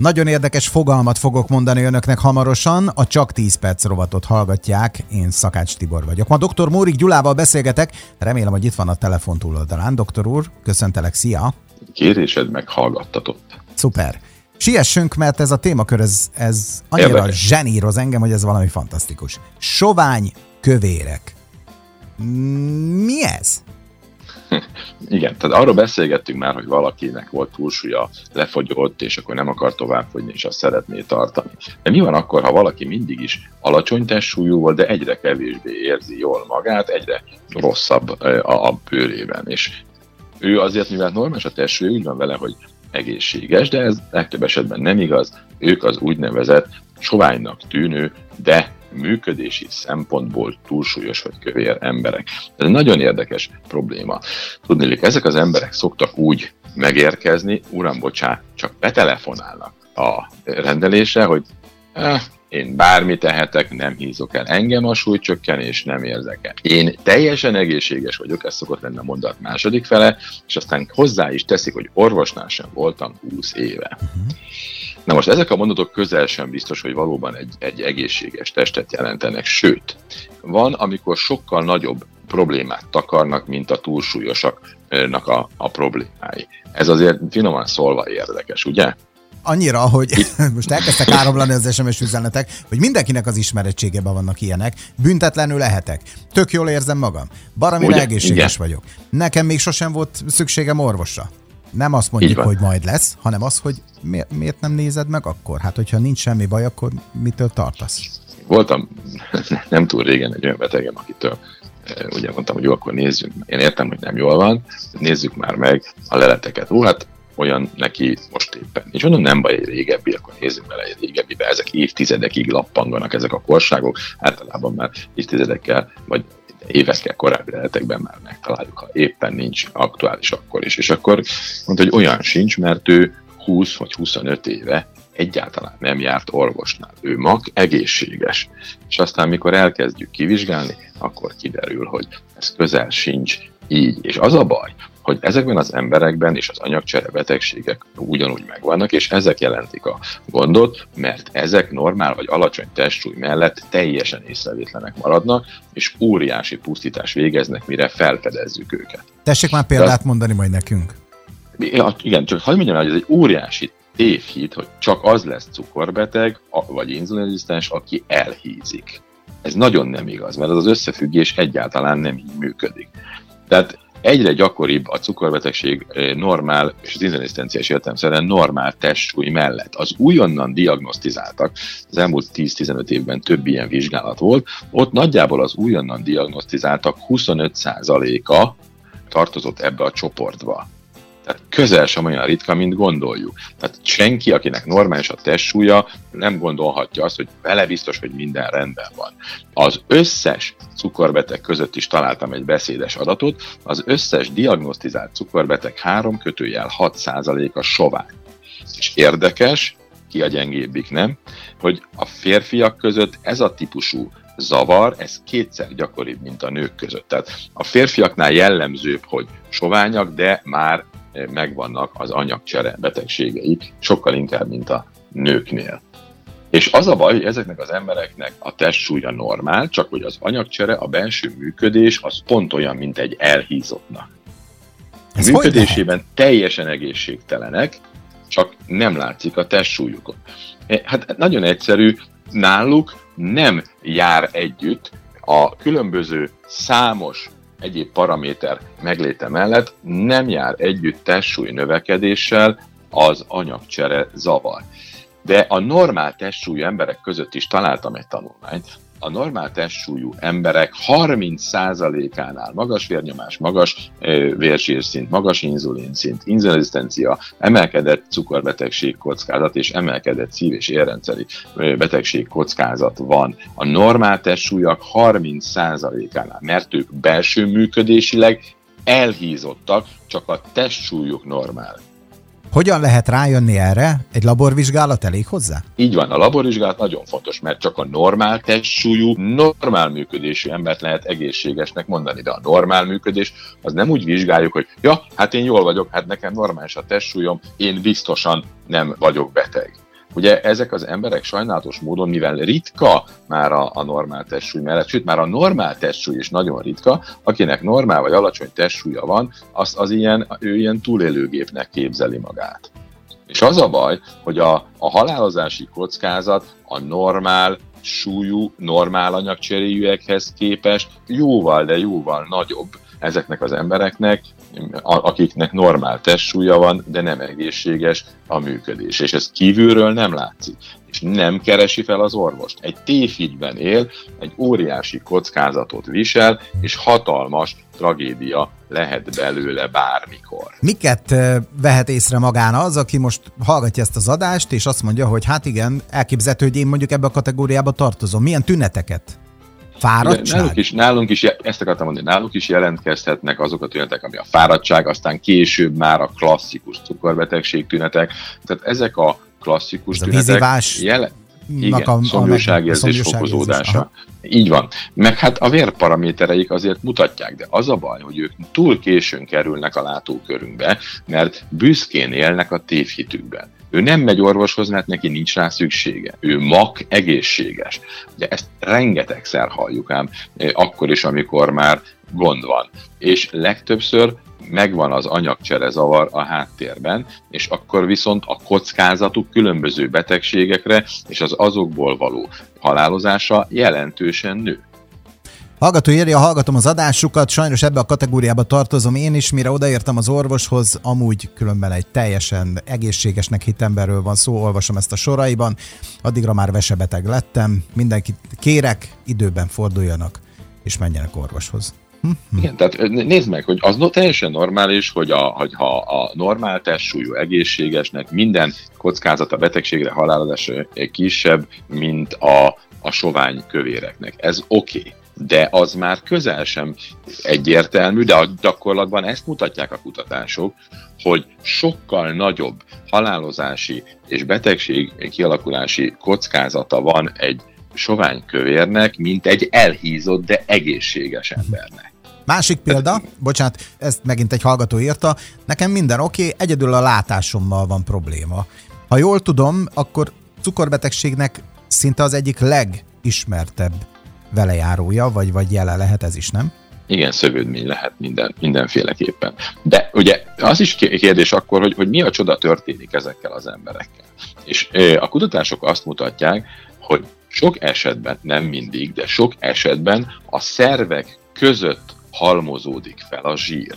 Nagyon érdekes fogalmat fogok mondani önöknek hamarosan. A Csak 10 perc rovatot hallgatják. Én Szakács Tibor vagyok. Ma dr. Mórik Gyulával beszélgetek. Remélem, hogy itt van a telefon túloldalán. Doktor úr, köszöntelek, szia! Kérésed meghallgattatott. Szuper. Siessünk, mert ez a témakör, ez, ez annyira Érdekes. zseníroz engem, hogy ez valami fantasztikus. Sovány kövérek. Mi ez? Igen, tehát arról beszélgettünk már, hogy valakinek volt túlsúlya, lefogyott, és akkor nem akar továbbfogyni, és azt szeretné tartani. De mi van akkor, ha valaki mindig is alacsony testsúlyú volt, de egyre kevésbé érzi jól magát, egyre rosszabb a, a bőrében, és ő azért, mivel normális a testsúly, úgy van vele, hogy egészséges, de ez legtöbb esetben nem igaz. Ők az úgynevezett soványnak tűnő, de működési szempontból túlsúlyos vagy kövér emberek. Ez egy nagyon érdekes probléma. Tudni, ezek az emberek szoktak úgy megérkezni, uram, bocsá, csak betelefonálnak a rendelésre, hogy eh, én bármit tehetek, nem hízok el engem a súlycsökkenés, nem érzek el. Én teljesen egészséges vagyok, ez szokott lenni a mondat második fele, és aztán hozzá is teszik, hogy orvosnál sem voltam 20 éve. Uh-huh. Na most ezek a mondatok közel sem biztos, hogy valóban egy, egy egészséges testet jelentenek, sőt, van, amikor sokkal nagyobb problémát takarnak, mint a túlsúlyosaknak a, a problémái. Ez azért finoman szólva érdekes, ugye? Annyira, hogy most elkezdtek áramlani az SMS üzenetek, hogy mindenkinek az ismerettségében vannak ilyenek. Büntetlenül lehetek. Tök jól érzem magam. Baramira egészséges igen. vagyok. Nekem még sosem volt szükségem orvosra. Nem azt mondjuk, hogy majd lesz, hanem az, hogy miért, miért nem nézed meg akkor? Hát, hogyha nincs semmi baj, akkor mitől tartasz? Voltam nem túl régen egy olyan betegem, akitől eh, ugye mondtam, hogy jó, akkor nézzük. Én értem, hogy nem jól van, nézzük már meg a leleteket. Ó, hát olyan neki most éppen. És mondom, nem baj, egy régebbi, akkor nézzük bele egy régebbibe. Ezek évtizedekig lappanganak ezek a korságok, általában már évtizedekkel, vagy évekkel korábbi leletekben már megtaláljuk, ha éppen nincs aktuális akkor is. És akkor mondta, hogy olyan sincs, mert ő 20 vagy 25 éve egyáltalán nem járt orvosnál. Ő mag egészséges. És aztán, mikor elkezdjük kivizsgálni, akkor kiderül, hogy ez közel sincs így. És az a baj, hogy ezekben az emberekben és az anyagcsere betegségek ugyanúgy megvannak, és ezek jelentik a gondot, mert ezek normál vagy alacsony testsúly mellett teljesen észrevétlenek maradnak, és óriási pusztítás végeznek, mire felfedezzük őket. Tessék már példát De, mondani majd nekünk. Ja, igen, csak hagyd mondjam, hogy ez egy óriási tévhit, hogy csak az lesz cukorbeteg, vagy inzulinrezisztens, aki elhízik. Ez nagyon nem igaz, mert az, az összefüggés egyáltalán nem így működik. Tehát egyre gyakoribb a cukorbetegség eh, normál, és az inzulinszisztenciás értelemszerűen normál testsúly mellett. Az újonnan diagnosztizáltak, az elmúlt 10-15 évben több ilyen vizsgálat volt, ott nagyjából az újonnan diagnosztizáltak 25%-a tartozott ebbe a csoportba. Tehát közel sem olyan ritka, mint gondoljuk. Tehát senki, akinek normális a testsúlya, nem gondolhatja azt, hogy vele biztos, hogy minden rendben van. Az összes cukorbeteg között is találtam egy beszédes adatot, az összes diagnosztizált cukorbeteg 3 kötőjel 6%-a sovány. És érdekes, ki a gyengébbik, nem? Hogy a férfiak között ez a típusú zavar, ez kétszer gyakoribb, mint a nők között. Tehát a férfiaknál jellemzőbb, hogy soványak, de már megvannak az anyagcsere betegségei, sokkal inkább, mint a nőknél. És az a baj, hogy ezeknek az embereknek a testsúlya normál, csak hogy az anyagcsere, a belső működés az pont olyan, mint egy elhízottnak. A működésében teljesen egészségtelenek, csak nem látszik a testsúlyukon. E, hát nagyon egyszerű, náluk nem jár együtt a különböző számos egyéb paraméter megléte mellett nem jár együtt testsúly növekedéssel az anyagcsere zavar. De a normál testsúlyú emberek között is találtam egy tanulmányt, a normál testsúlyú emberek 30%-ánál magas vérnyomás, magas vérsírszint, magas inzulinszint, inzulinrezisztencia, emelkedett cukorbetegség kockázat és emelkedett szív- és érrendszeri betegség kockázat van. A normál testsúlyak 30%-ánál, mert ők belső működésileg elhízottak, csak a testsúlyuk normál. Hogyan lehet rájönni erre? Egy laborvizsgálat elég hozzá? Így van, a laborvizsgálat nagyon fontos, mert csak a normál testsúlyú, normál működésű embert lehet egészségesnek mondani, de a normál működés az nem úgy vizsgáljuk, hogy ja, hát én jól vagyok, hát nekem normális a testsúlyom, én biztosan nem vagyok beteg Ugye ezek az emberek sajnálatos módon, mivel ritka már a, a normál testsúly mellett, sőt már a normál testsúly is nagyon ritka, akinek normál vagy alacsony testsúlya van, azt az ilyen, ő ilyen túlélőgépnek képzeli magát. És az a baj, hogy a, a halálozási kockázat a normál súlyú, normál anyagcseréjűekhez képest jóval, de jóval nagyobb ezeknek az embereknek, akiknek normál testsúlya van, de nem egészséges a működés. És ez kívülről nem látszik és nem keresi fel az orvost. Egy tévhitben él, egy óriási kockázatot visel, és hatalmas tragédia lehet belőle bármikor. Miket vehet észre magán az, aki most hallgatja ezt az adást, és azt mondja, hogy hát igen, elképzelhető, hogy én mondjuk ebbe a kategóriába tartozom. Milyen tüneteket? Fáradtság? Nálunk is, nálunk is, ezt akartam mondani, náluk is jelentkezhetnek azok a tünetek, ami a fáradtság, aztán később már a klasszikus cukorbetegség tünetek. Tehát ezek a klasszikus Ez tünetek. Jele... Igen, a, szomjúságérzés fokozódása. Így van. Meg hát a vérparamétereik azért mutatják, de az a baj, hogy ők túl későn kerülnek a látókörünkbe, mert büszkén élnek a tévhitükben. Ő nem megy orvoshoz, mert neki nincs rá szüksége. Ő mak egészséges. Ugye ezt rengetegszer halljuk ám, eh, akkor is, amikor már gond van. És legtöbbször megvan az anyagcsere zavar a háttérben, és akkor viszont a kockázatuk különböző betegségekre és az azokból való halálozása jelentősen nő. Hallgató írja, hallgatom az adásukat, sajnos ebbe a kategóriába tartozom én is, mire odaértem az orvoshoz, amúgy különben egy teljesen egészségesnek hit van szó, olvasom ezt a soraiban, addigra már vesebeteg lettem, mindenkit kérek, időben forduljanak, és menjenek orvoshoz. Hm? Igen, tehát nézd meg, hogy az teljesen normális, hogy, a, hogy ha a normál testsúlyú egészségesnek minden kockázata betegségre, halálozásra kisebb, mint a, a sovány kövéreknek. Ez oké. Okay de az már közel sem egyértelmű, de a gyakorlatban ezt mutatják a kutatások, hogy sokkal nagyobb halálozási és betegség kialakulási kockázata van egy sovány kövérnek, mint egy elhízott, de egészséges embernek. Másik példa, bocsánat, ezt megint egy hallgató írta, nekem minden oké, okay, egyedül a látásommal van probléma. Ha jól tudom, akkor cukorbetegségnek szinte az egyik legismertebb velejárója, vagy, vagy jele lehet ez is, nem? Igen, szövődmény lehet minden, mindenféleképpen. De ugye az is kérdés akkor, hogy, hogy mi a csoda történik ezekkel az emberekkel. És a kutatások azt mutatják, hogy sok esetben, nem mindig, de sok esetben a szervek között halmozódik fel a zsír.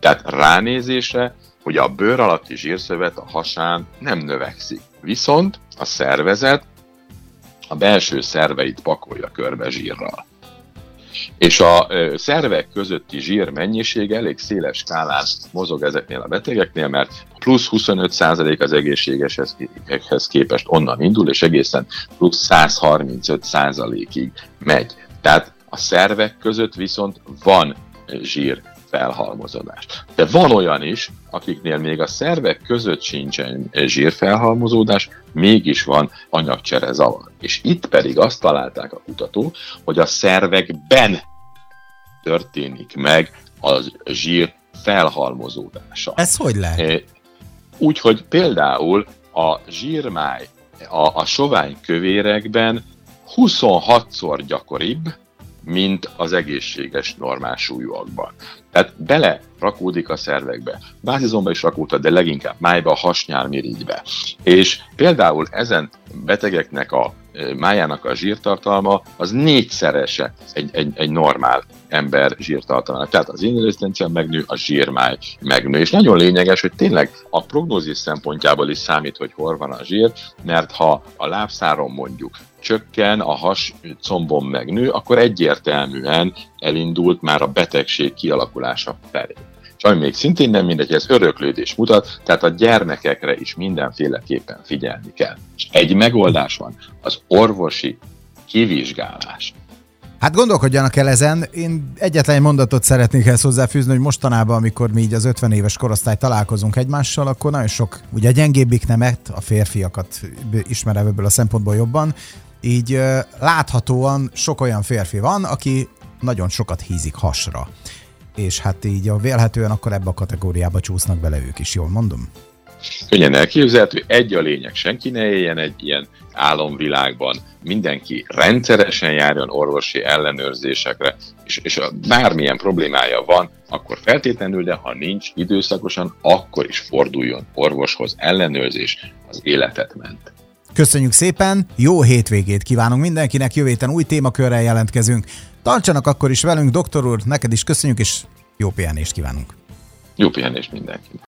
Tehát ránézésre, hogy a bőr alatti zsírszövet a hasán nem növekszik. Viszont a szervezet a belső szerveit pakolja körbe zsírral. És a szervek közötti zsír mennyiség elég széles skálán mozog ezeknél a betegeknél, mert plusz 25% az egészségeshez képest onnan indul, és egészen plusz 135%-ig megy. Tehát a szervek között viszont van zsír felhalmozódás. De van olyan is, akiknél még a szervek között sincsen zsírfelhalmozódás, mégis van anyagcsere zavar. És itt pedig azt találták a kutatók, hogy a szervekben történik meg az zsír felhalmozódása. Ez hogy lehet? Úgyhogy például a zsírmáj a, a sovány kövérekben 26-szor gyakoribb, mint az egészséges normál súlyúakban. Tehát bele rakódik a szervekbe. Bázizomba is rakódhat, de leginkább májba, hasnyálmirigybe. És például ezen betegeknek a májának a zsírtartalma az négyszerese egy, egy, egy normál ember zsírtartalmának. Tehát az inrezisztencia megnő, a zsírmáj megnő. És nagyon lényeges, hogy tényleg a prognózis szempontjából is számít, hogy hol van a zsír, mert ha a lábszáron mondjuk csökken, a has combom megnő, akkor egyértelműen elindult már a betegség kialakulása felé. És ami még szintén nem mindegy, ez öröklődés mutat, tehát a gyermekekre is mindenféleképpen figyelni kell. És egy megoldás van, az orvosi kivizsgálás. Hát gondolkodjanak el ezen. Én egyetlen egy mondatot szeretnék ezt hozzáfűzni, hogy mostanában, amikor mi így az 50 éves korosztály találkozunk egymással, akkor nagyon sok, ugye a gyengébbik nemet, a férfiakat ismerem ebből a szempontból jobban, így láthatóan sok olyan férfi van, aki nagyon sokat hízik hasra. És hát így a vélhetően akkor ebbe a kategóriába csúsznak bele ők is, jól mondom? könnyen elképzelhető. Egy a lényeg, senki ne éljen egy ilyen álomvilágban, mindenki rendszeresen járjon orvosi ellenőrzésekre, és, és a bármilyen problémája van, akkor feltétlenül, de ha nincs időszakosan, akkor is forduljon orvoshoz. Ellenőrzés az életet ment. Köszönjük szépen, jó hétvégét kívánunk mindenkinek, jövő héten új témakörrel jelentkezünk. Tartsanak akkor is velünk, doktor úr, neked is köszönjük, és jó pihenést kívánunk. Jó pihenést mindenkinek.